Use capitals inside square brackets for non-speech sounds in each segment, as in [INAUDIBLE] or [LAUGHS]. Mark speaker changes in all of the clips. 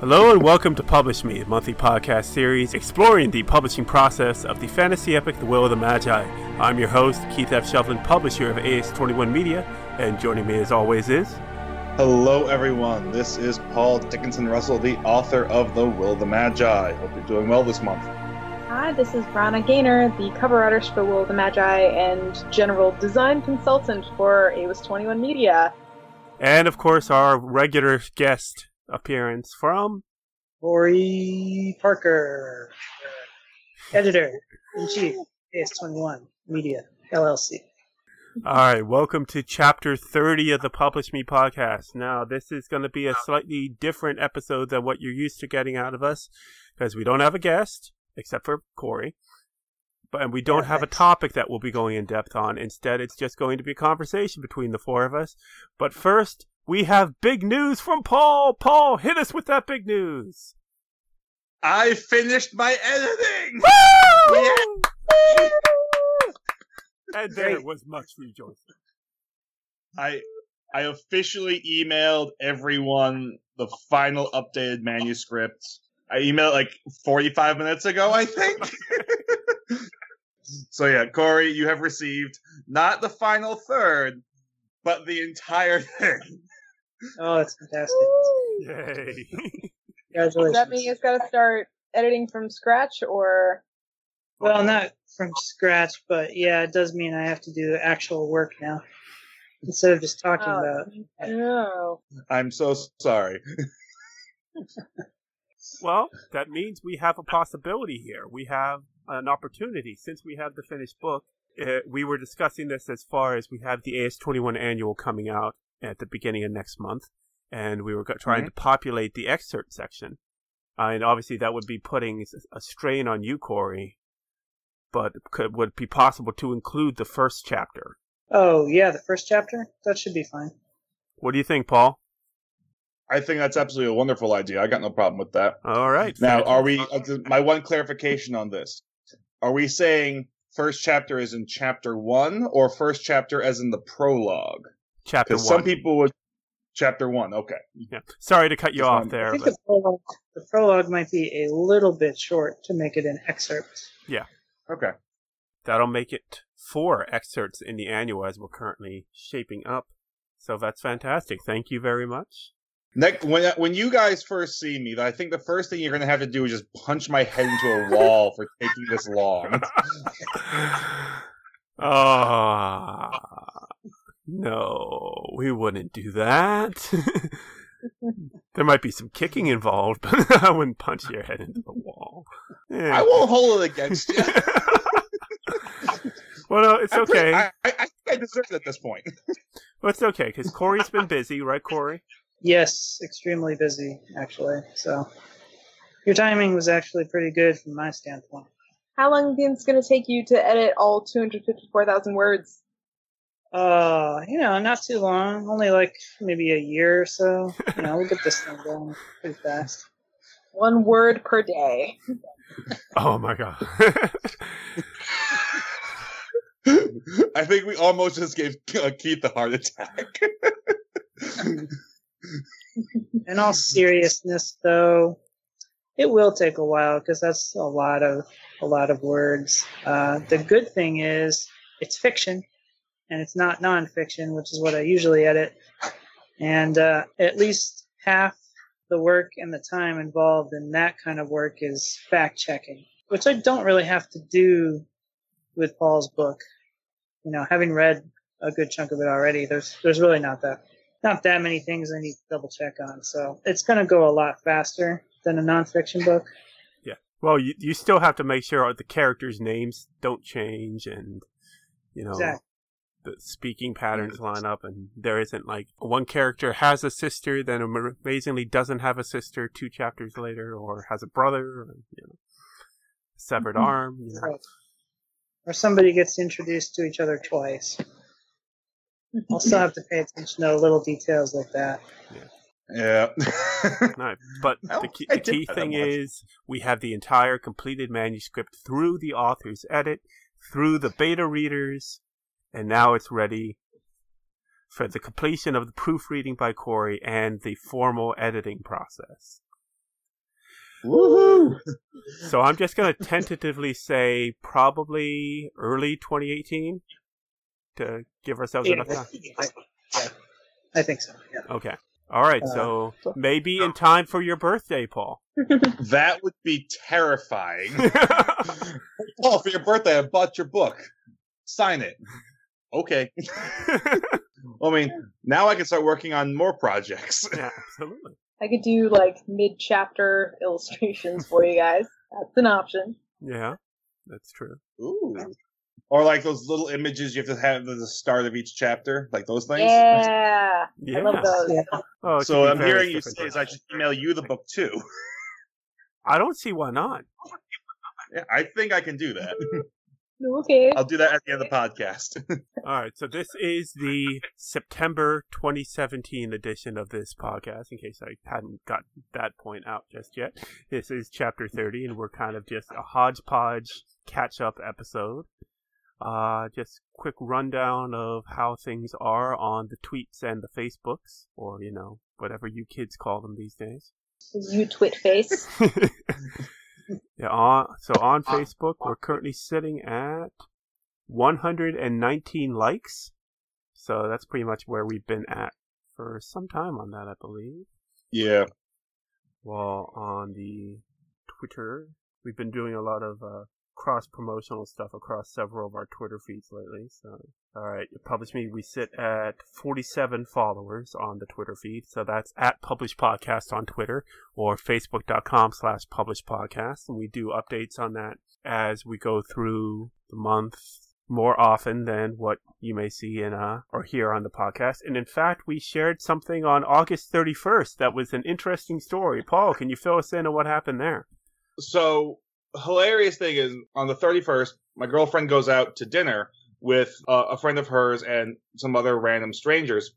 Speaker 1: Hello and welcome to Publish Me, a monthly podcast series exploring the publishing process of the fantasy epic The Will of the Magi. I'm your host, Keith F. Shelton, publisher of AS21 Media, and joining me as always is.
Speaker 2: Hello, everyone. This is Paul Dickinson Russell, the author of The Will of the Magi. Hope you're doing well this month.
Speaker 3: Hi, this is Rana Gaynor, the cover artist for Will of the Magi and general design consultant for AWS21 Media.
Speaker 1: And of course, our regular guest appearance from
Speaker 4: Corey Parker, editor in chief, AS21 Media LLC.
Speaker 1: All right, welcome to chapter 30 of the Publish Me podcast. Now, this is going to be a slightly different episode than what you're used to getting out of us because we don't have a guest except for Corey. But and we don't
Speaker 4: Yeah,
Speaker 1: have a topic that we'll be going in depth on. Instead, it's just going to be a conversation between the four of us. But first, we have big news from Paul. Paul, hit us with that big news.
Speaker 2: I finished my editing!
Speaker 1: Woo! [LAUGHS] And there was much rejoicing.
Speaker 2: I I officially emailed everyone the final updated manuscript. I emailed like 45 minutes ago, I think. [LAUGHS] so yeah, Corey, you have received not the final third, but the entire thing.
Speaker 4: Oh, that's fantastic.
Speaker 1: Yay.
Speaker 4: Congratulations.
Speaker 3: Does that mean it's got to start editing from scratch, or
Speaker 4: well, not from scratch, but yeah, it does mean I have to do actual work now instead of just talking
Speaker 3: Oh.
Speaker 4: about.
Speaker 3: no?
Speaker 2: I'm so sorry.
Speaker 1: Well, that means we have a possibility here. We have an opportunity. Since we have the finished book, uh, we were discussing this as far as we have the AS21 annual coming out at the beginning of next month, and we were go- trying to populate the excerpt section. Uh, and obviously, that would be putting a strain on you, Corey. But could, would it be possible to include the first chapter?
Speaker 4: Oh, yeah, the first chapter? That should be fine.
Speaker 1: What do you think, Paul?
Speaker 2: I think that's absolutely a wonderful idea. I got no problem with that.
Speaker 1: All right.
Speaker 2: Now, are we? uh, My one clarification on this: Are we saying first chapter is in chapter one, or first chapter as in the prologue?
Speaker 1: chapter one?
Speaker 2: some people would chapter one. Okay,
Speaker 1: Yeah. Sorry to cut you
Speaker 2: Just
Speaker 1: off
Speaker 2: one-
Speaker 1: there.
Speaker 4: I think
Speaker 1: but-
Speaker 4: the prologue, the prologue might be a little bit short to make it an excerpt. Yeah.
Speaker 2: Okay.
Speaker 1: That'll make it four excerpts in the annual as we're currently shaping up. So that's fantastic. Thank you very much.
Speaker 2: Next, when when you guys first see me, I think the first thing you're going to have to do is just punch my head into a wall for taking this long. [LAUGHS]
Speaker 1: Ah, no, we wouldn't do that. [LAUGHS] there might be some kicking involved, [LAUGHS] but I wouldn't punch your head into the wall. Yeah.
Speaker 2: I won't hold it against you.
Speaker 1: well, no, it's
Speaker 2: I'm
Speaker 1: okay.
Speaker 2: I, I, I think I deserve it at this point.
Speaker 1: Well, it's okay because Corey's been busy, right, Corey?
Speaker 4: Yes, extremely busy, actually. So your timing was actually pretty good from my standpoint.
Speaker 3: How long is it going to take you to edit all 254,000 words?
Speaker 4: Uh, you know, not too long. Only like maybe a year or so. You know, we'll get this thing going pretty fast.
Speaker 3: One word per day.
Speaker 1: Oh my god. [LAUGHS]
Speaker 2: I think we almost just gave uh, Keith a heart attack. [LAUGHS]
Speaker 4: In all seriousness, though, it will take a while because that's a lot of a lot of words. Uh, the good thing is it's fiction, and it's not nonfiction, which is what I usually edit. And uh, at least half the work and the time involved in that kind of work is fact checking, which I don't really have to do with Paul's book. You know, having read a good chunk of it already, there's there's really not that not that many things I need to double check on. So it's going to go a lot faster than a nonfiction book. Yeah.
Speaker 1: Well, you you still have to make sure the characters' names don't change and you know
Speaker 4: Exactly.
Speaker 1: the speaking patterns line up and there isn't like one character has a sister then amazingly doesn't have a sister two chapters later or has a brother or, you know severed
Speaker 4: Mhm.
Speaker 1: arm you know.
Speaker 4: Right. Or somebody gets introduced to each other twice. I'll still have to pay attention to little details like that.
Speaker 2: yeah. [LAUGHS]
Speaker 1: No, but
Speaker 2: Well,
Speaker 1: the key, the key thing is we have the entire completed manuscript through the author's edit. through the beta readers, and now it's ready for the completion of the proofreading by Corey and the formal editing process.
Speaker 2: Woohoo!
Speaker 1: So I'm just going to tentatively say probably early 2018 to give ourselves
Speaker 4: Yeah,
Speaker 1: enough time.
Speaker 4: I, yeah, I think so. Yeah.
Speaker 1: Okay. All right.
Speaker 4: Uh,
Speaker 1: so
Speaker 3: so-
Speaker 1: maybe in time for your birthday, Paul. [LAUGHS]
Speaker 2: That would be terrifying. [LAUGHS] [LAUGHS] oh, for your birthday, I bought your book. Sign it. Okay. I mean, now I can start working on more projects.
Speaker 1: yeah, absolutely.
Speaker 3: I could do like mid chapter illustrations for you guys. That's an option.
Speaker 1: Yeah, that's true.
Speaker 2: Ooh. Or like those little images you have to have at the start of each chapter, like those things.
Speaker 3: Yeah,
Speaker 1: Yeah.
Speaker 3: I love those.
Speaker 4: Yeah.
Speaker 1: Oh,
Speaker 2: So I'm hearing you say is. I should email you the book too.
Speaker 1: I don't see why not.
Speaker 2: Yeah, I think I can do that.
Speaker 3: Okay.
Speaker 2: I'll do that at the end of the podcast. [LAUGHS]
Speaker 1: All right, so this is the September 2017 edition of this podcast, in case I hadn't gotten that point out just yet. This is chapter 30, and we're kind of just a hodgepodge catch up episode. Uh, just quick rundown of how things are on the tweets and the Facebooks, or, you know, whatever you kids call them these days.
Speaker 3: You twit face. [LAUGHS]
Speaker 1: yeah, on, so on Facebook, we're currently sitting at 119 likes. So that's pretty much where we've been at for some time on that, I believe.
Speaker 2: yeah.
Speaker 1: While on the Twitter, we've been doing a lot of uh, cross promotional stuff across several of our Twitter feeds lately. So, all right, Publish Me, we sit at 47 followers on the Twitter feed. So that's at Publish Podcast on Twitter or facebook.com slash Publish Podcast. And we do updates on that as we go through the month more often than what you may see in uh or hear on the podcast. And in fact, we shared something on August 31st that was an interesting story. Paul, can you fill us in on what happened there?
Speaker 2: So hilarious thing is on the 31st, my girlfriend goes out to dinner with uh, a friend of hers and some other random strangers.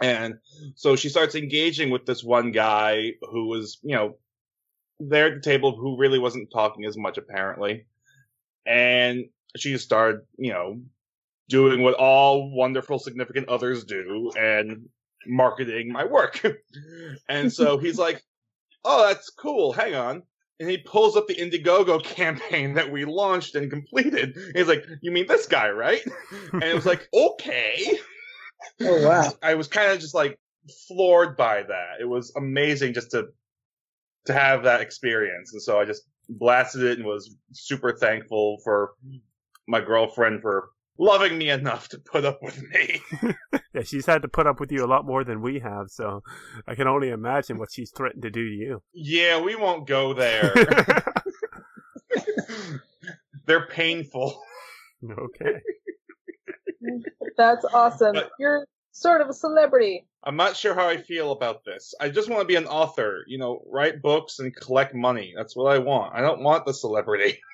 Speaker 2: And so she starts engaging with this one guy who was, you know, there at the table who really wasn't talking as much apparently. And she started, you know, doing what all wonderful significant others do and marketing my work. [LAUGHS] and so he's like, Oh, that's cool. Hang on and he pulls up the Indiegogo [LAUGHS] campaign that we launched and completed. He's like, "You mean this guy, right?" And it was like, [LAUGHS] "Okay."
Speaker 4: Oh wow. [LAUGHS]
Speaker 2: I was kind of just like floored by that. It was amazing just to to have that experience, and so I just blasted it and was super thankful for my girlfriend for loving me enough to put up with me. [LAUGHS]
Speaker 1: Yeah, she's had to put up with you a lot more than we have, so I can only imagine what she's threatened to do to you.
Speaker 2: yeah, we won't go there. [LAUGHS] They're painful.
Speaker 1: okay.
Speaker 3: That's awesome.
Speaker 2: But-
Speaker 3: You're sort of a celebrity.
Speaker 2: I'm not sure how I feel about this. I just want to be an author, you know, write books and collect money. That's what I want. I don't want the celebrity. [LAUGHS]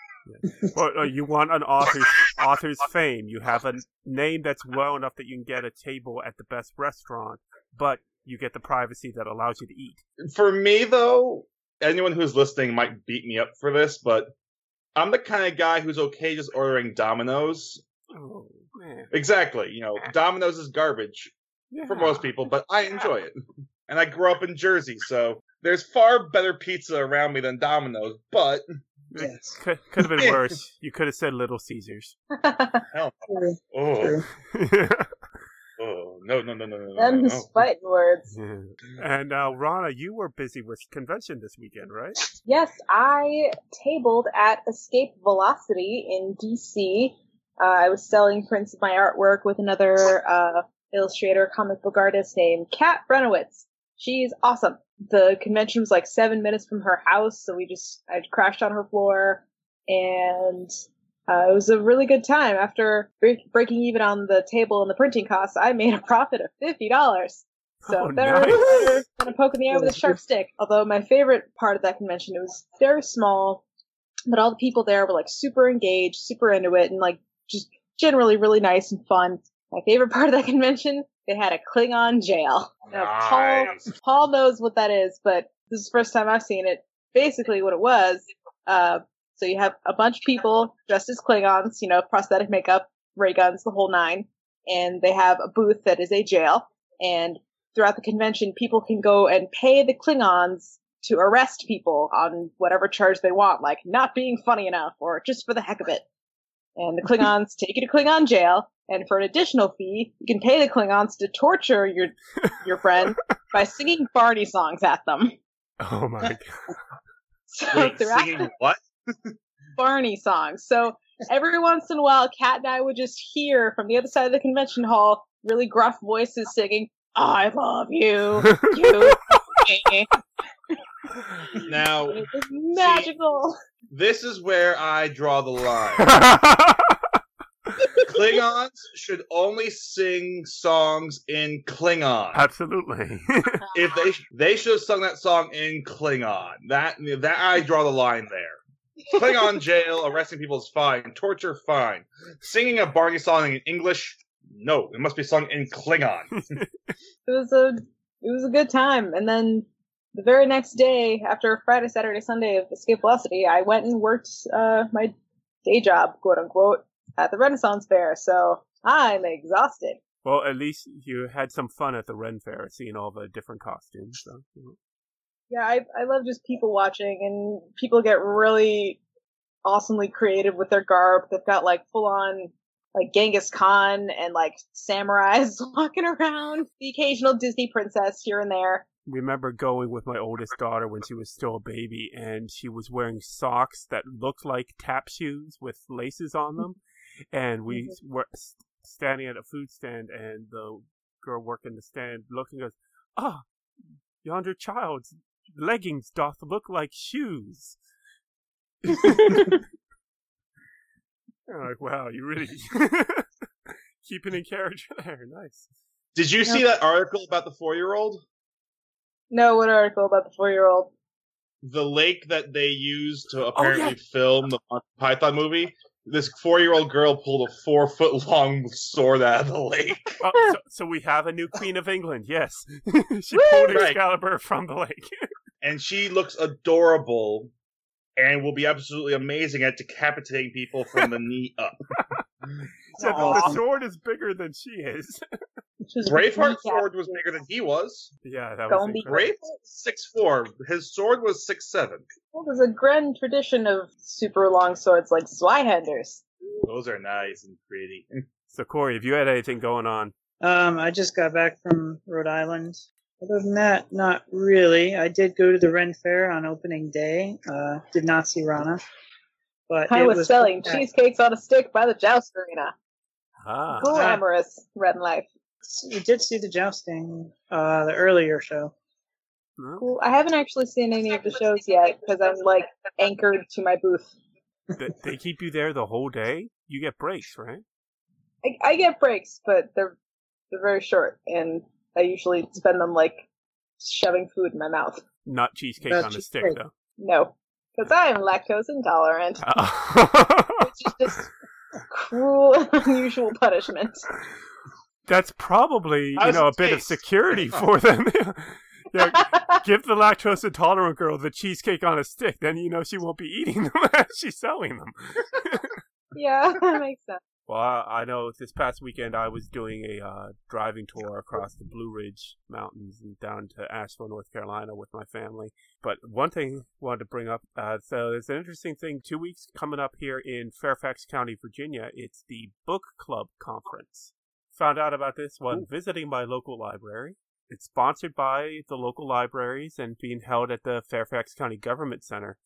Speaker 1: Well, uh, [LAUGHS] you want an author's author's fame. You have a name that's well enough that you can get a table at the best restaurant, but you get the privacy that allows you to eat.
Speaker 2: For me, though, anyone who's listening might beat me up for this, but I'm the kind of guy who's okay just ordering Domino's.
Speaker 1: Oh
Speaker 2: Exactly. You know, Domino's is garbage
Speaker 1: yeah.
Speaker 2: for most people, but I enjoy it. [LAUGHS] And I grew up in Jersey, so there's far better pizza around me than Domino's, but
Speaker 4: Yes. [LAUGHS]
Speaker 1: Could, could have been worse. [LAUGHS] You could have said Little Caesars. [LAUGHS]
Speaker 4: True.
Speaker 2: oh, oh no, no, no, no, no, no,
Speaker 3: Them's
Speaker 2: no.
Speaker 3: fighting words.
Speaker 1: and uh, Rana, you were busy with convention this weekend, right?
Speaker 3: Yes, I tabled at Escape Velocity in DC. Uh, I was selling prints of my artwork with another uh, illustrator, comic book artist named Kat Brenowitz. She's awesome. The convention was like seven minutes from her house, so we just I crashed on her floor, and uh, it was a really good time. After break- breaking even on the table and the printing costs, I made a profit of fifty dollars. So
Speaker 1: Oh,
Speaker 3: better,
Speaker 1: nice.
Speaker 3: better than a poke in the eye with a sharp stick. Although my favorite part of that convention, it was very small, but all the people there were like super engaged, super into it, and like just generally really nice and fun. My favorite part of that [LAUGHS] convention, they had a Klingon jail. Now, Paul, Paul knows what that is, but this is the first time I've seen it. Basically, what it was, uh, So you have a bunch of people dressed as Klingons, you know, prosthetic makeup, ray guns, the whole nine, and they have a booth that is a jail. And throughout the convention, people can go and pay the Klingons to arrest people on whatever charge they want, like not being funny enough or just for the heck of it. And the [LAUGHS] Klingons take you to Klingon jail, and for an additional fee, you can pay the Klingons to torture your [LAUGHS] your friend by singing Barney songs at them.
Speaker 1: Oh my [LAUGHS] god.
Speaker 3: So
Speaker 2: Wait,
Speaker 3: throughout
Speaker 2: singing what? [LAUGHS]
Speaker 3: Barney songs. So every once in a while, Kat and I would just hear from the other side of the convention hall really gruff voices singing, I love you, you.
Speaker 2: Now,
Speaker 3: It was magical.
Speaker 2: this is where I draw the line. Klingons should only sing songs in Klingon.
Speaker 1: Absolutely. [LAUGHS]
Speaker 2: If they they should have sung that song in Klingon. That that I draw the line there. Klingon jail, arresting people is fine. Torture, fine. Singing a Barney song in English, no. It must be sung in Klingon. [LAUGHS]
Speaker 3: It was a it was a good time. And then the very next day, after Friday, Saturday, Sunday of Escape Velocity, I went and worked uh, my day job, quote unquote, at the Renaissance Fair. So I'm exhausted.
Speaker 1: well, at least you had some fun at the Ren Fair, seeing all the different costumes. So.
Speaker 3: Yeah, I I love just people watching, and people get really awesomely creative with their garb. They've got like full on like Genghis Khan and like samurais [LAUGHS] walking around. The occasional Disney princess here and there.
Speaker 1: remember going with my oldest daughter when she was still a baby, and she was wearing socks that looked like tap shoes with laces on them. And we were standing at a food stand, and the girl working the stand looking goes, "Ah, yonder child's leggings doth look like shoes." [LAUGHS] [LAUGHS] I'm like, wow, you really [LAUGHS] keeping in character there. Nice.
Speaker 2: Did you see that article about the four year old?
Speaker 3: No, what article about the four year old?
Speaker 2: The lake that they used to
Speaker 1: Oh,
Speaker 2: apparently
Speaker 1: yeah.
Speaker 2: film the Python movie. This four year old girl pulled a four foot long sword out of the lake. [LAUGHS]
Speaker 1: Oh, so, so we have a new Queen of England. Yes, [LAUGHS] she pulled
Speaker 2: Right.
Speaker 1: Excalibur from the lake. [LAUGHS]
Speaker 2: and she looks adorable and will be absolutely amazing at decapitating people from the knee up.
Speaker 1: Yeah, the, the sword is bigger than she is. [LAUGHS]
Speaker 3: Just
Speaker 2: Braveheart's sword was bigger than he was.
Speaker 1: yeah, that
Speaker 3: Don't
Speaker 1: was
Speaker 3: be.
Speaker 2: Braveheart six four. His sword was six seven.
Speaker 3: Well, there's a grand tradition of super long swords like Zweihanders.
Speaker 2: Those are nice and pretty.
Speaker 1: So Corey, if you had anything going on,
Speaker 4: Um, I just got back from Rhode Island. Other than that, not really. I did go to the Ren Fair on opening day. Uh, did not see Rana, but
Speaker 3: I
Speaker 4: it
Speaker 3: was, selling
Speaker 4: okay.
Speaker 3: cheesecakes on a stick by the joust arena.
Speaker 1: Ah,
Speaker 3: Glamorous red in life.
Speaker 4: We did see the jousting, uh, the earlier show.
Speaker 3: Cool. I haven't actually seen any of the shows yet because I'm like anchored to my booth.
Speaker 1: Th- they keep you there the whole day. You get breaks, right?
Speaker 3: I, I get breaks, but they're they're very short, and I usually spend them like shoving food in my mouth.
Speaker 1: Not cheesecake
Speaker 4: Not
Speaker 1: on a stick, though.
Speaker 3: No, because I am lactose intolerant, [LAUGHS] which is just cruel and unusual punishment.
Speaker 1: That's probably
Speaker 2: How
Speaker 1: you know a
Speaker 2: it
Speaker 1: bit of security [LAUGHS] for them. [LAUGHS] yeah, [LAUGHS] give the lactose intolerant girl the cheesecake on a stick, then you know she won't be eating them as she's selling them.
Speaker 3: yeah, that makes sense.
Speaker 1: Well, I I know this past weekend I was doing a uh, driving tour across the Blue Ridge Mountains and down to Asheville, North Carolina with my family. But one thing I wanted to bring up, uh, so there's an interesting thing. Two weeks coming up here in Fairfax County, Virginia. It's the Book Club Conference. Found out about this while visiting my local library. It's sponsored by the local libraries and being held at the Fairfax County Government Center.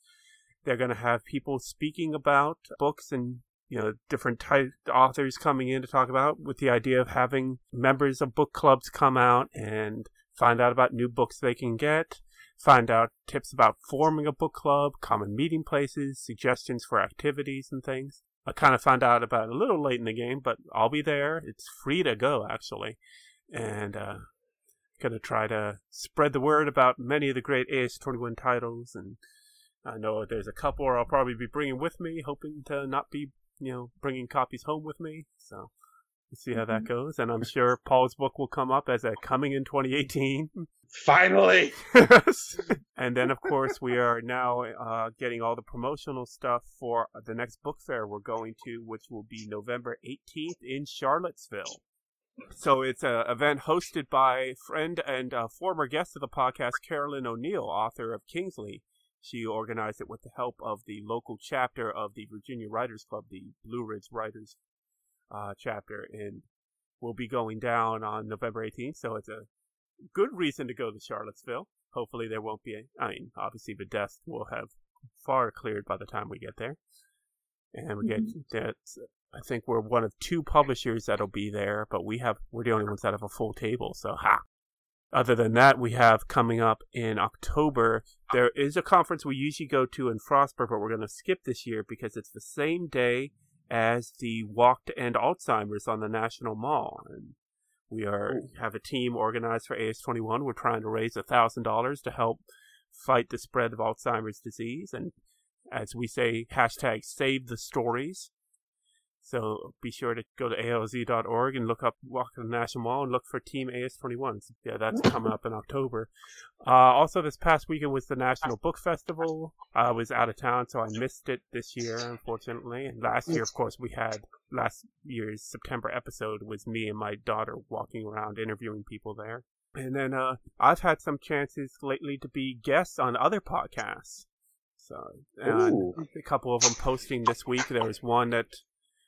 Speaker 1: They're going to have people speaking about books and you know different type authors coming in to talk about with the idea of having members of book clubs come out and find out about new books they can get find out tips about forming a book club common meeting places suggestions for activities and things. I kind of found out about it a little late in the game but i'll be there. It's free to go actually. And uh gonna try to spread the word about many of the great as21 titles and I know there's a couple I'll probably be bringing with me, hoping to not be you know, bringing copies home with me. So we'll see how that goes. And I'm sure Paul's book will come up as a coming in 2018.
Speaker 2: Finally. [LAUGHS]
Speaker 1: and then, of course, we are now uh, getting all the promotional stuff for the next book fair we're going to, which will be November 18th in Charlottesville. So it's an event hosted by friend and uh, former guest of the podcast, Carolyn O'Neill, author of Kingsley. She organized it with the help of the local chapter of the Virginia Writers Club, the Blue Ridge Writers uh, chapter, and will be going down on November 18th. So it's a good reason to go to Charlottesville. Hopefully there won't be. A, I mean, obviously the dust will have far cleared by the time we get there, and we get mm-hmm. that. I think we're one of two publishers that'll be there, but we have we're the only ones that have a full table. So ha. Other than that, we have coming up in October. There is a conference we usually go to in Frostburg, but we're going to skip this year because it's the same day as the Walk to End Alzheimer's on the National Mall. And we are have a team organized for AS21. We're trying to raise a thousand dollars to help fight the spread of Alzheimer's disease, and as we say, hashtag save the stories. So be sure to go to ALZ.org and look up Walk the National Mall and look for Team AS21. Yeah, that's coming up in October. Uh, also, this past weekend was the National Book Festival. I was out of town, so I missed it this year, unfortunately. And last year, of course, we had last year's September episode was me and my daughter walking around interviewing people there. And then uh, I've had some chances lately to be guests on other podcasts. So, a couple of them posting this week. There was one that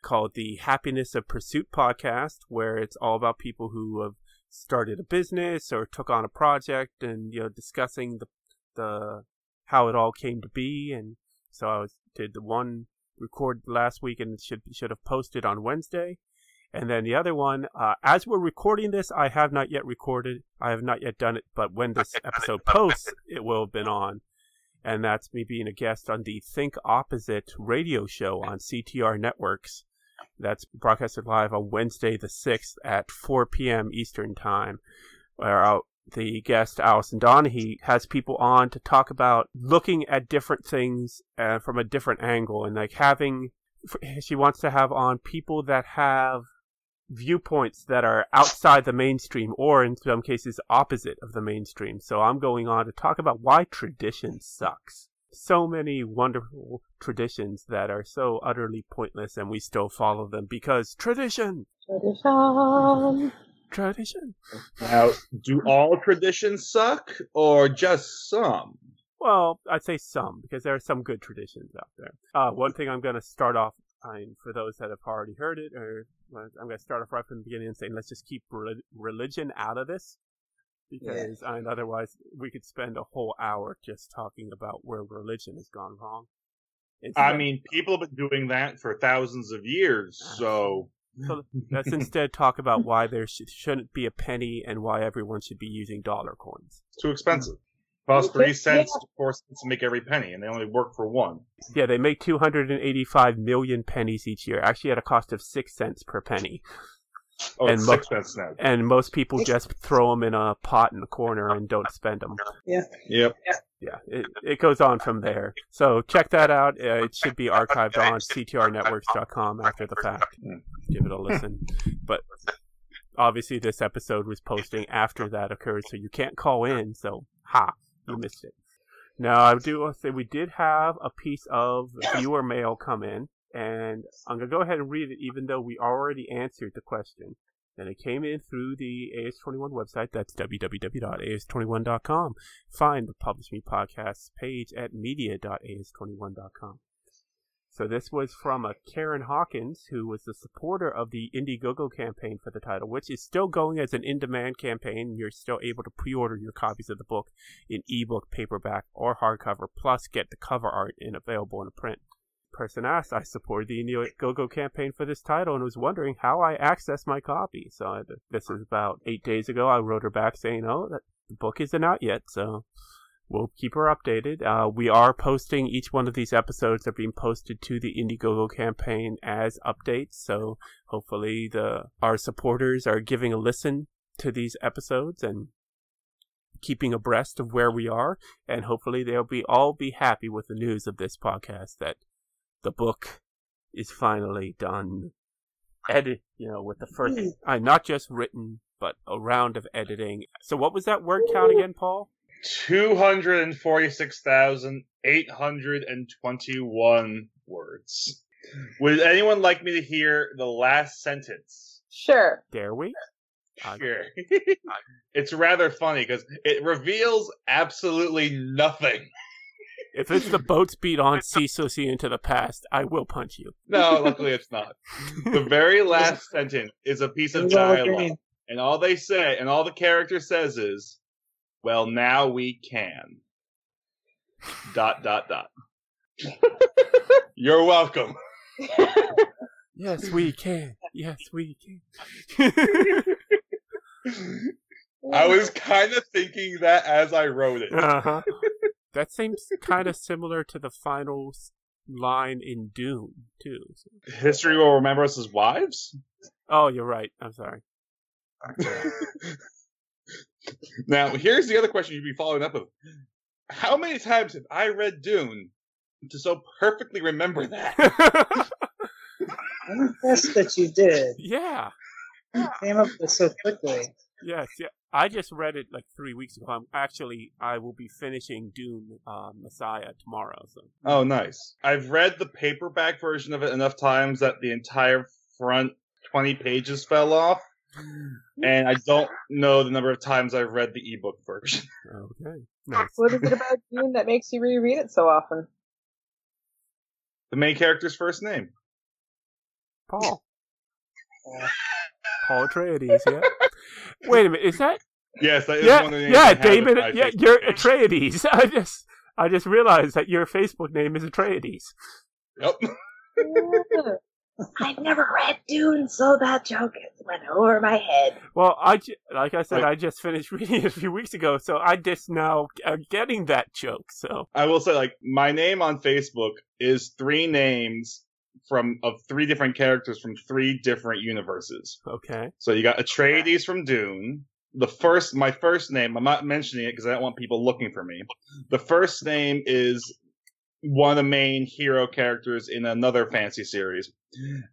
Speaker 1: called the Happiness of Pursuit podcast, where it's all about people who have started a business or took on a project and you know discussing the the how it all came to be. And so I was did the one record last week and should should have posted on Wednesday. And then the other one, uh, as we're recording this, I have not yet recorded. I have not yet done it, but when this [LAUGHS] episode posts, it will have been on. And that's me being a guest on the Think Opposite radio show on CTR Networks. That's broadcasted live on Wednesday the 6th at 4 p.m. Eastern Time, where uh, the guest, Allison Donahue, has people on to talk about looking at different things uh, from a different angle and like having, she wants to have on people that have viewpoints that are outside the mainstream or in some cases opposite of the mainstream. So I'm going on to talk about why tradition sucks so many wonderful traditions that are so utterly pointless and we still follow them because tradition.
Speaker 3: Tradition.
Speaker 1: Tradition.
Speaker 2: Now, do all traditions suck or just some?
Speaker 1: Well, I'd say some because there are some good traditions out there. Uh, one thing I'm going to start off, I mean, for those that have already heard it, or I'm going to start off right from the beginning and saying let's just keep religion out of this because yeah. and otherwise we could spend a whole hour just talking about where religion has gone wrong.
Speaker 2: I mean, people have been doing that for thousands of years, so.
Speaker 1: so [LAUGHS] let's instead talk about why there sh- shouldn't be a penny and why everyone should be using dollar coins.
Speaker 2: Too expensive. Cost three cents to four cents to make every penny, and they only work for one.
Speaker 1: Yeah, they make 285 million pennies each year, actually at a cost of six cents per penny.
Speaker 2: Oh, and mo- sixpence now.
Speaker 1: And most people just throw them in a pot in the corner and don't spend them.
Speaker 4: Yeah.
Speaker 2: Yep.
Speaker 1: Yeah. It, it goes on from there. So check that out. Uh, it should be archived on ctrnetworks.com after the fact. Give it a listen. But obviously, this episode was posting after that occurred, so you can't call in. So, ha, you missed it. Now, I do want to say we did have a piece of viewer mail come in. And I'm going to go ahead and read it, even though we already answered the question. And it came in through the AS21 website. That's www.as21.com. Find the Publish Me Podcasts page at media.as21.com. So this was from a Karen Hawkins, who was the supporter of the Indiegogo campaign for the title, which is still going as an in-demand campaign. You're still able to pre-order your copies of the book in ebook, paperback, or hardcover, plus get the cover art and available in print person asked, I supported the Indiegogo campaign for this title and was wondering how I access my copy. So I, this is about eight days ago. I wrote her back saying, "Oh, that the book isn't out yet." So we'll keep her updated. Uh, we are posting each one of these episodes are being posted to the Indiegogo campaign as updates. So hopefully the our supporters are giving a listen to these episodes and keeping abreast of where we are and hopefully they'll be all be happy with the news of this podcast that the book is finally done. edit, you know, with the first,
Speaker 4: Mm.
Speaker 1: uh, not just written, but a round of editing. So what was that word count again, Paul?
Speaker 2: 246,821 words. Would anyone like me to hear the last sentence?
Speaker 3: Sure.
Speaker 1: Dare we?
Speaker 2: Sure. [LAUGHS] it's rather funny because it reveals absolutely nothing.
Speaker 1: If it's the boat speed on Sea Susie into the past, I will punch you.
Speaker 2: No, luckily it's not. The very last sentence is a piece of [LAUGHS] dialogue. And all they say, and all the character says is, well, now we can. Dot, dot, dot. You're welcome. [LAUGHS]
Speaker 1: yes, we can. Yes, we can. [LAUGHS]
Speaker 2: I was kind of thinking that as I wrote it.
Speaker 1: uh-huh. That seems [LAUGHS] kind of similar to the final line in Dune, too.
Speaker 2: History will remember us as wives?
Speaker 1: Oh, you're right. I'm sorry. [LAUGHS]
Speaker 2: now, here's the other question you'd be following up with. How many times have I read Dune to so perfectly remember that? [LAUGHS]
Speaker 4: I'm impressed that you did.
Speaker 1: yeah.
Speaker 4: You came up with so quickly.
Speaker 1: Yes, yeah. I just read it like three weeks ago. I'm actually I will be finishing Dune uh, Messiah tomorrow. So
Speaker 2: Oh, nice. I've read the paperback version of it enough times that the entire front 20 pages fell off. [GASPS] And I don't know the number of times I've read the ebook version. [LAUGHS]
Speaker 1: okay, nice.
Speaker 3: What is it about Dune that makes you reread it so often?
Speaker 2: The main character's first name.
Speaker 1: Paul. [LAUGHS] Paul Atreides. Yeah. Wait a minute. Is that?
Speaker 2: Yes, that is
Speaker 1: Yeah,
Speaker 2: one of the names
Speaker 1: yeah,
Speaker 2: I have
Speaker 1: David. Yeah,
Speaker 2: Facebook
Speaker 1: you're
Speaker 2: page.
Speaker 1: Atreides. [LAUGHS] I just I just realized that your Facebook name is Atreides.
Speaker 2: Yep. [LAUGHS]
Speaker 3: I've never read Dune, so that joke went over my head.
Speaker 1: Well, I ju- like I said,
Speaker 2: Wait.
Speaker 1: I just finished [LAUGHS] reading it a few weeks ago, so I just now am getting that joke. So
Speaker 2: I will say, like, my name on Facebook is three names from of three different characters from three different universes.
Speaker 1: okay,
Speaker 2: So you got Atreides from Dune. The first, my first name, I'm not mentioning it because I don't want people looking for me. The first name is one of the main hero characters in another fantasy series.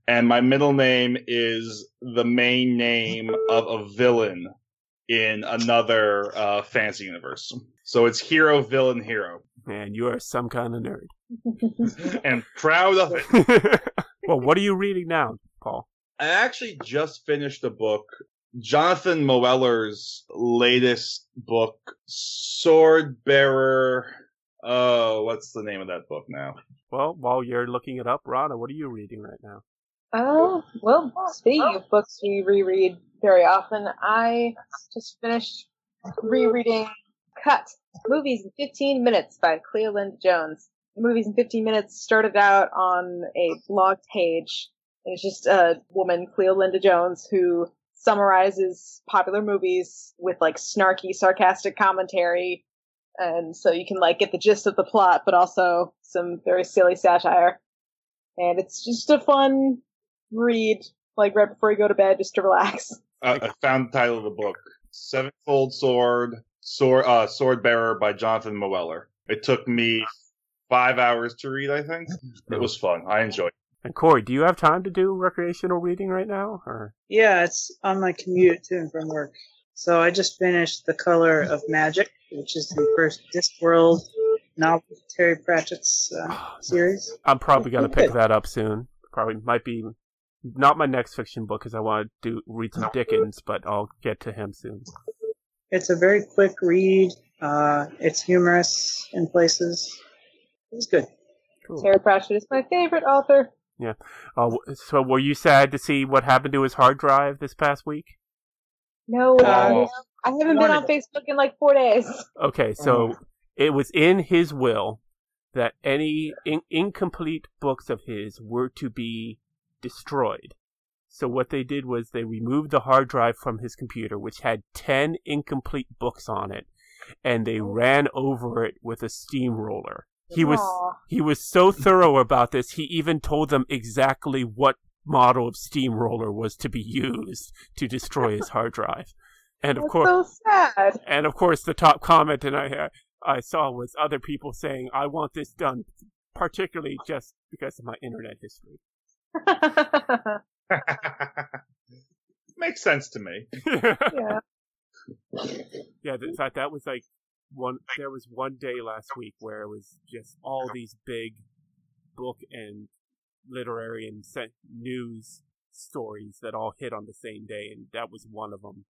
Speaker 2: And my middle name is the main name of a villain in another uh, fantasy universe. So it's hero, villain, hero.
Speaker 1: man, you are some kind of nerd. [LAUGHS]
Speaker 2: And proud of it. [LAUGHS]
Speaker 1: well, what are you reading now, Paul?
Speaker 2: I actually just finished a book, Jonathan Moeller's latest book, Sword Bearer. Oh, what's the name of that book now?
Speaker 1: Well, while you're looking it up, Rana, what are you reading right now?
Speaker 3: Oh, well, speaking of books we reread very often, I just finished rereading Cut Movies in 15 Minutes by Cleolinda Jones. Movies in 15 Minutes started out on a blog page. It's just a woman, Cleolinda Jones, who summarizes popular movies with like snarky, sarcastic commentary. And so you can like get the gist of the plot, but also some very silly satire. And it's just a fun read, like right before you go to bed, just to relax.
Speaker 2: Uh, I found the title of the book, Sevenfold Sword, Sword, uh, Sword Bearer by Jonathan Moeller. It took me five hours to read, I think. It was fun. I enjoyed it.
Speaker 1: And Corey, do you have time to do recreational reading right now, or
Speaker 4: Yeah, it's on my commute to and from work. So I just finished The Color of Magic, which is the first Discworld novel, Terry Pratchett's uh, [SIGHS] series.
Speaker 1: I'm probably gonna pick that up soon. Probably might be not my next fiction book because I want to do read some Dickens, but I'll get to him soon.
Speaker 4: It's a very quick read. Uh, it's humorous in places. It's good.
Speaker 1: Cool.
Speaker 3: Terry Pratchett is my favorite author.
Speaker 1: Yeah. Uh, so were you sad to see what happened to his hard drive this past week?
Speaker 3: No,
Speaker 2: Oh.
Speaker 3: I haven't been on Facebook in like four days.
Speaker 1: Okay, so it was in his will that any in- incomplete books of his were to be destroyed. So what they did was they removed the hard drive from his computer, which had 10 incomplete books on it, and they oh. ran over it with a steamroller. He was he was so thorough about this, he even told them exactly what model of steamroller was to be used to destroy his hard drive. And of
Speaker 3: That's
Speaker 1: course,
Speaker 3: so
Speaker 1: and of course, the top comment and I uh, I saw was other people saying, "I want this done," particularly just because of my internet history. [LAUGHS] [LAUGHS]
Speaker 2: Makes sense to me.
Speaker 3: Yeah.
Speaker 1: Yeah, in fact, that was like one. There was one day last week where it was just all these big book and literary and news stories that all hit on the same day, and that was one of them.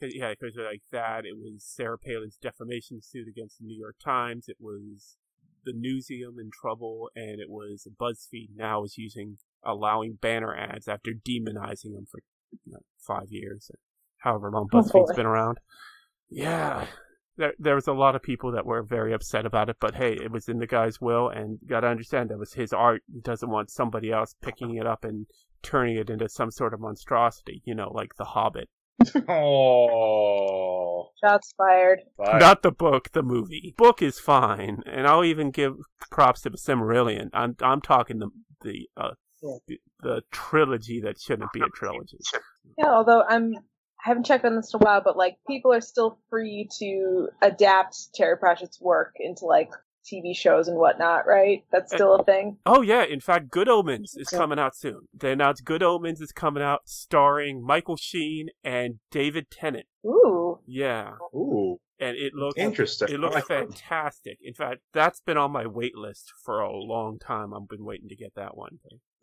Speaker 1: Cause, yeah, because like that, it was Sarah Palin's defamation suit against the New York Times. It was the Newseum in trouble, and it was BuzzFeed now is using allowing banner ads after demonizing them for you know, five years, or however long
Speaker 3: Oh,
Speaker 1: BuzzFeed's
Speaker 3: boy.
Speaker 1: been around. Yeah, there there was a lot of people that were very upset about it, but hey, it was in the guy's will, and you got to understand that was his art. He doesn't want somebody else picking it up and turning it into some sort of monstrosity, you know, like The Hobbit.
Speaker 2: Oh,
Speaker 3: Shots fired.
Speaker 2: fine.
Speaker 1: Not the book, the movie. Book is fine, and I'll even give props to the Silmarillion. I'm I'm talking the the uh,
Speaker 4: Yeah.
Speaker 1: the, the trilogy that shouldn't be a trilogy.
Speaker 3: Yeah, although I'm I haven't checked on this in a while, but like people are still free to adapt Terry Pratchett's work into like TV shows and whatnot, right? That's eh, still a thing.
Speaker 1: Oh yeah, in fact, Good Omens is
Speaker 4: Yeah.
Speaker 1: coming out soon. They announced Good Omens is coming out, starring Michael Sheen and David Tennant.
Speaker 3: Ooh.
Speaker 1: Yeah,
Speaker 2: Ooh,
Speaker 1: and it looks
Speaker 2: interesting.
Speaker 1: it looks fantastic. In fact, that's been on my wait list for a long time. I've been waiting to get that one.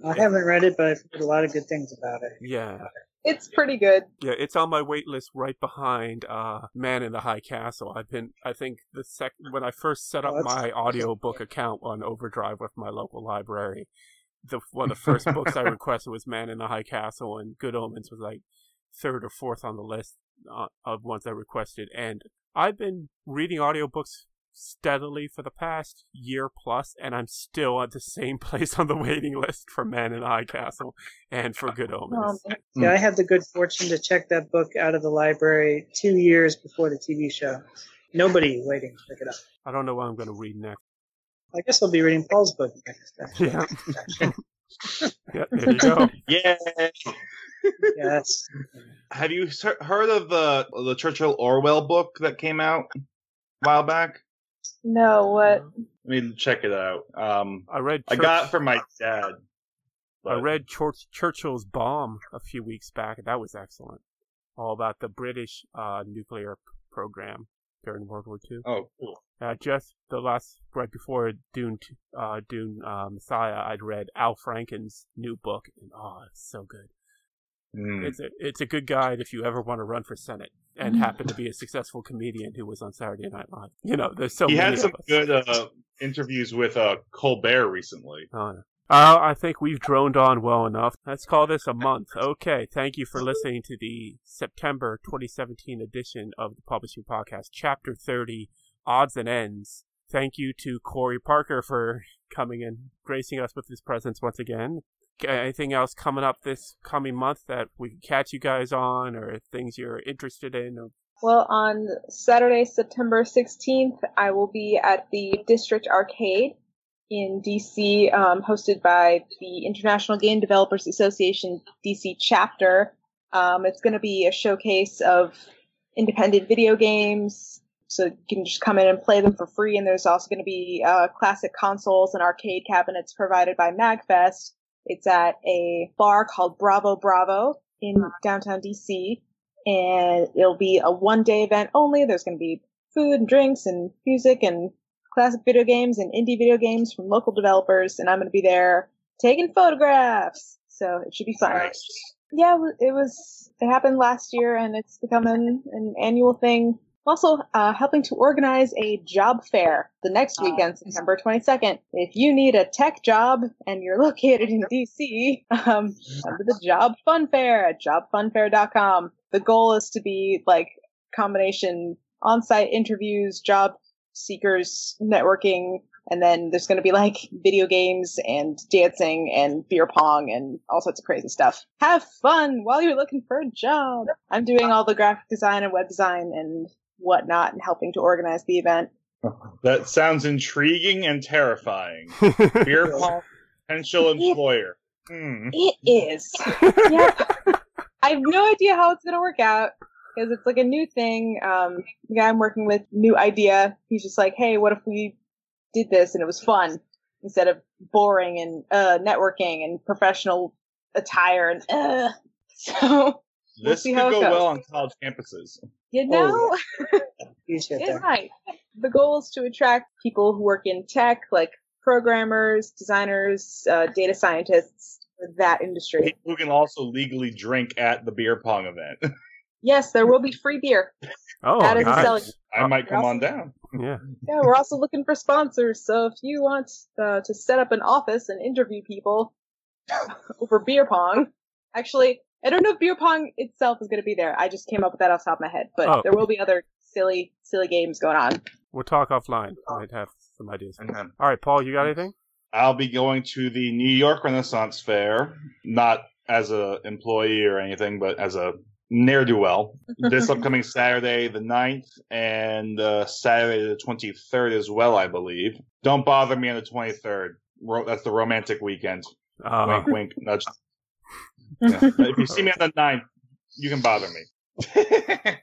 Speaker 4: I haven't read it, but I've heard a lot of good things about it.
Speaker 1: Yeah,
Speaker 3: It's pretty good.
Speaker 1: yeah, it's on my wait list right behind uh, Man in the High Castle. I've been, I think the sec when I first set up
Speaker 4: Oh,
Speaker 1: my audiobook account on Overdrive with my local library, the one of the first books I [LAUGHS] requested was Man in the High Castle, and Good Omens was like third or fourth on the list uh, of ones I requested. And I've been reading audiobooks steadily for the past year plus, and I'm still at the same [LAUGHS] place on the waiting list for Man in the High Castle and for Good Omens.
Speaker 3: Um,
Speaker 2: Hmm.
Speaker 4: Yeah, I had the good fortune to check that book out of the library two years before the TV show. Nobody waiting to pick it up.
Speaker 1: I don't know what I'm going to read next.
Speaker 4: I guess I'll be reading Paul's book next.
Speaker 1: Yeah. [LAUGHS] [LAUGHS] yeah, there you go.
Speaker 2: Yeah.
Speaker 4: Yes.
Speaker 2: Have you heard of the the Churchill Orwell book that came out a while back?
Speaker 3: no, what?
Speaker 2: I mean, check it out. Um,
Speaker 1: I read.
Speaker 2: I got it from my dad.
Speaker 1: I read Church- Churchill's bomb a few weeks back. That was excellent. All about the British uh, nuclear p- program during World War II.
Speaker 2: Oh, cool.
Speaker 1: Uh, just the last right before Dune, t- uh, Dune uh, Messiah, I'd read Al Franken's new book, and oh, it's so good.
Speaker 2: Mm.
Speaker 1: It's a it's a good guide if you ever want to run for Senate and happen to be a successful comedian who was on Saturday Night Live. You know, there's so
Speaker 2: he
Speaker 1: many
Speaker 2: had
Speaker 1: of
Speaker 2: some
Speaker 1: us.
Speaker 2: good uh, interviews with uh, Colbert recently.
Speaker 1: Oh, yeah. Uh, I think we've droned on well enough. Let's call this a month. Okay, thank you for listening to the September 2017 edition of the Publishing Podcast, Chapter 30, Odds and Ends. Thank you to Corey Parker for coming and gracing us with his presence once again. Anything else coming up this coming month that we can catch you guys on, or things you're interested in? Or...
Speaker 3: Well, on Saturday, September 16th, I will be at the District Arcade in DC, um, hosted by the International Game Developers Association DC chapter. Um, it's going to be a showcase of independent video games, so you can just come in and play them for free. And there's also going to be uh, classic consoles and arcade cabinets provided by MagFest. It's at a bar called Bravo Bravo in hmm. downtown DC and it'll be a one day event only. There's going to be food and drinks and music and classic video games and indie video games from local developers, and I'm going to be there taking photographs. So it should be fun. Yeah, it it was. It happened last year, and it's becoming an annual thing. I'm also uh, helping to organize a job fair the next weekend, September 22nd. If you need a tech job and you're [LAUGHS] located in DC, um, come to the Job Fun Fair at jobfunfair.com. The goal is to be like combination on-site interviews, job seekers, networking, and then there's going to be like video games and dancing and beer pong and all sorts of crazy stuff. Have fun while you're looking for a job. I'm doing all the graphic design and web design and whatnot and helping to organize the event. [LAUGHS]
Speaker 2: That sounds intriguing and terrifying. [LAUGHS] Beer pong potential employer. Hmm.
Speaker 3: It is. yeah. I have no idea how it's gonna work out because it's like a new thing. Um, the guy I'm working with, new idea. He's just like, hey, what if we did this and it was fun instead of boring and uh, networking and professional attire and uh, [LAUGHS] so We'll
Speaker 2: this
Speaker 3: see
Speaker 2: could
Speaker 3: how it
Speaker 2: go
Speaker 3: goes.
Speaker 2: well on college campuses.
Speaker 3: You know
Speaker 4: Huge [LAUGHS] hit
Speaker 3: it
Speaker 4: there.
Speaker 3: might. The goal is to attract people who work in tech, like programmers, designers, uh, data scientists, that industry.
Speaker 2: Who can also legally drink at the beer pong event. [LAUGHS]
Speaker 3: Yes, there will be free beer.
Speaker 1: Oh,
Speaker 3: That is
Speaker 1: nice.
Speaker 3: selling-
Speaker 2: I might come on down.
Speaker 1: Yeah.
Speaker 3: Yeah, we're also looking for sponsors. So if you want uh, to set up an office and interview people [LAUGHS] over beer pong, actually, I don't know if beer pong itself is going to be there. I just came up with that off the top of my head, but
Speaker 1: Oh.
Speaker 3: there will be other silly, silly games going on.
Speaker 1: We'll talk offline. I might have some ideas.
Speaker 2: And then
Speaker 1: All right, Paul, you got anything?
Speaker 2: I'll be going to the New York Renaissance Fair, not as a employee or anything, but as a ne'er do well. [LAUGHS] This upcoming Saturday, the 9th, and uh, Saturday, the 23rd as well, I believe. Don't bother me on the 23rd. Ro- that's the romantic weekend.
Speaker 1: Uh,
Speaker 2: wink, wink, nudge. Yeah. [LAUGHS] If you see me on the 9th, you can bother me. [LAUGHS]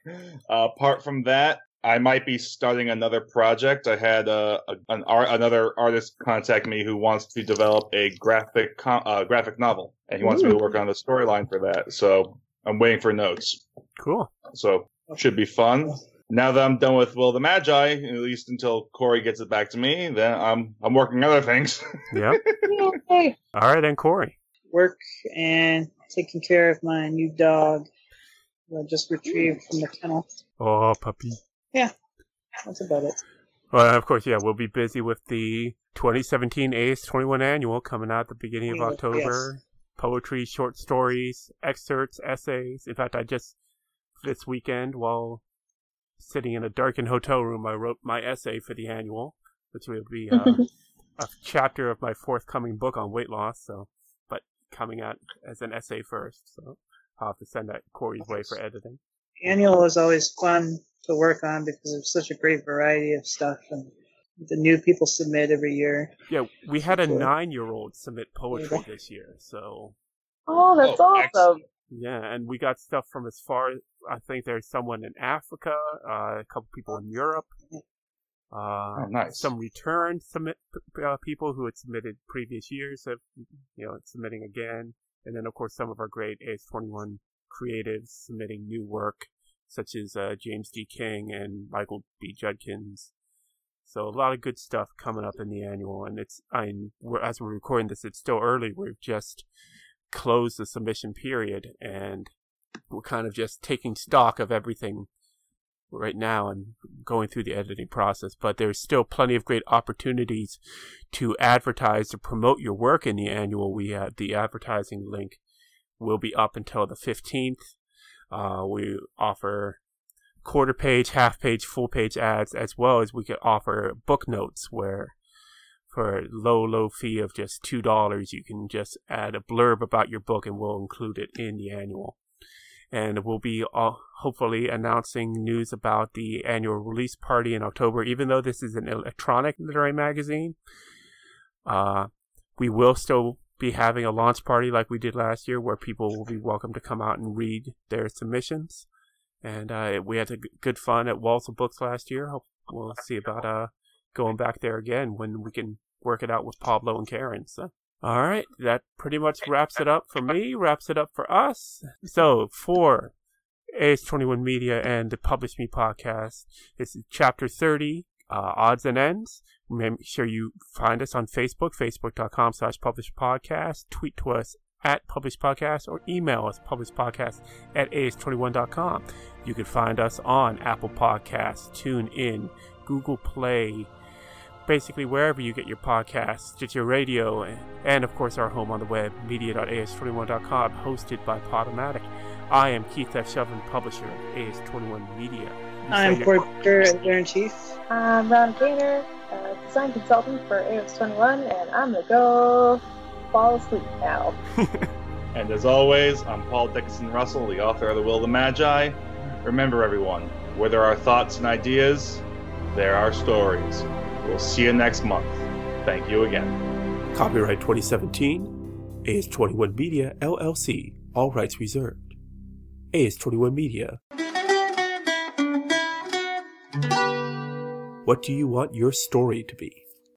Speaker 2: uh, apart from that, I might be starting another project. I had uh, a, an art, another artist contact me who wants to develop a graphic com- uh, graphic novel, and he wants me to work on the storyline for that. So I'm waiting for notes.
Speaker 1: cool.
Speaker 2: So should be fun. Now that I'm done with Will the Magi, at least until Corey gets it back to me, then I'm I'm working other things. [LAUGHS]
Speaker 1: Yep.
Speaker 3: Yay.
Speaker 1: All right, and Corey.
Speaker 4: Work and taking care of my new dog who I just retrieved from the kennel.
Speaker 1: Oh, puppy.
Speaker 4: Yeah, that's about it.
Speaker 1: Well, of course, yeah, we'll be busy with the 2017 AS21 annual coming out at the beginning of
Speaker 4: Yes.
Speaker 1: October. Poetry, short stories, excerpts, essays. In fact, I just this weekend while sitting in a darkened hotel room, I wrote my essay for the annual, which will be uh, [LAUGHS] a chapter of my forthcoming book on weight loss. So, coming out as an essay first. So I'll have to send that Corey's way for editing.
Speaker 4: Annual is always fun to work on because there's such a great variety of stuff and the new people submit every year.
Speaker 1: Yeah, we had a nine-year-old submit poetry [LAUGHS] this year, so
Speaker 3: Oh, that's
Speaker 2: Oh,
Speaker 3: awesome.
Speaker 2: excellent.
Speaker 1: yeah, and we got stuff from as far. I think there's someone in Africa, uh, a couple people in Europe, uh,
Speaker 2: Oh, nice.
Speaker 1: some return submit uh, people who had submitted previous years of you know submitting again, and then of course some of our great AS21 creatives submitting new work, such as uh, James D. King and Michael B. Judkins. So a lot of good stuff coming up in the annual, and it's I we're, as we're recording this, it's still early. We've just closed the submission period, and we're kind of just taking stock of everything right now and going through the editing process. But there's still plenty of great opportunities to advertise to promote your work in the annual. We have the advertising link will be up until the 15th. Uh, we offer quarter page, half page, full page ads, as well as we could offer book notes where for a low, low fee of just $2, you can just add a blurb about your book and we'll include it in the annual. And we'll be hopefully announcing news about the annual release party in October, even though this is an electronic literary magazine. Uh, we will still be having a launch party like we did last year where people will be welcome to come out and read their submissions. And uh, we had a good fun at Walls of Books last year. Hope we'll see about uh, going back there again when we can work it out with Pablo and Karen. So, all right, that pretty much wraps it up for me. Wraps it up for us. So for AS21 Media and the Publish Me podcast, this is Chapter 30, uh, Odds and Ends. Make sure you find us on Facebook, facebook.com slash publish podcast. Tweet to us at publish podcast or email us publishpodcast at as21.com. You can find us on Apple Podcasts, TuneIn, Google Play, basically wherever you get your podcasts, Stitcher Radio, and, and of course our home on the web, media.as21.com, hosted by Podomatic. I am Keith F. Shelvin, publisher of AS21 Media.
Speaker 4: I'm Corey Porter, editor in chief.
Speaker 3: I'm Rana Gaynor, uh, design consultant for AS21, and I'm gonna go fall asleep now. [LAUGHS]
Speaker 2: And as always, I'm Paul Dickinson Russell, the author of The Will of the Magi. Remember, everyone, where there are thoughts and ideas, there are stories. We'll see you next month. Thank you again.
Speaker 1: Copyright 2017, AS21 Media, LLC. All rights reserved. AS21 Media. What do you want your story to be?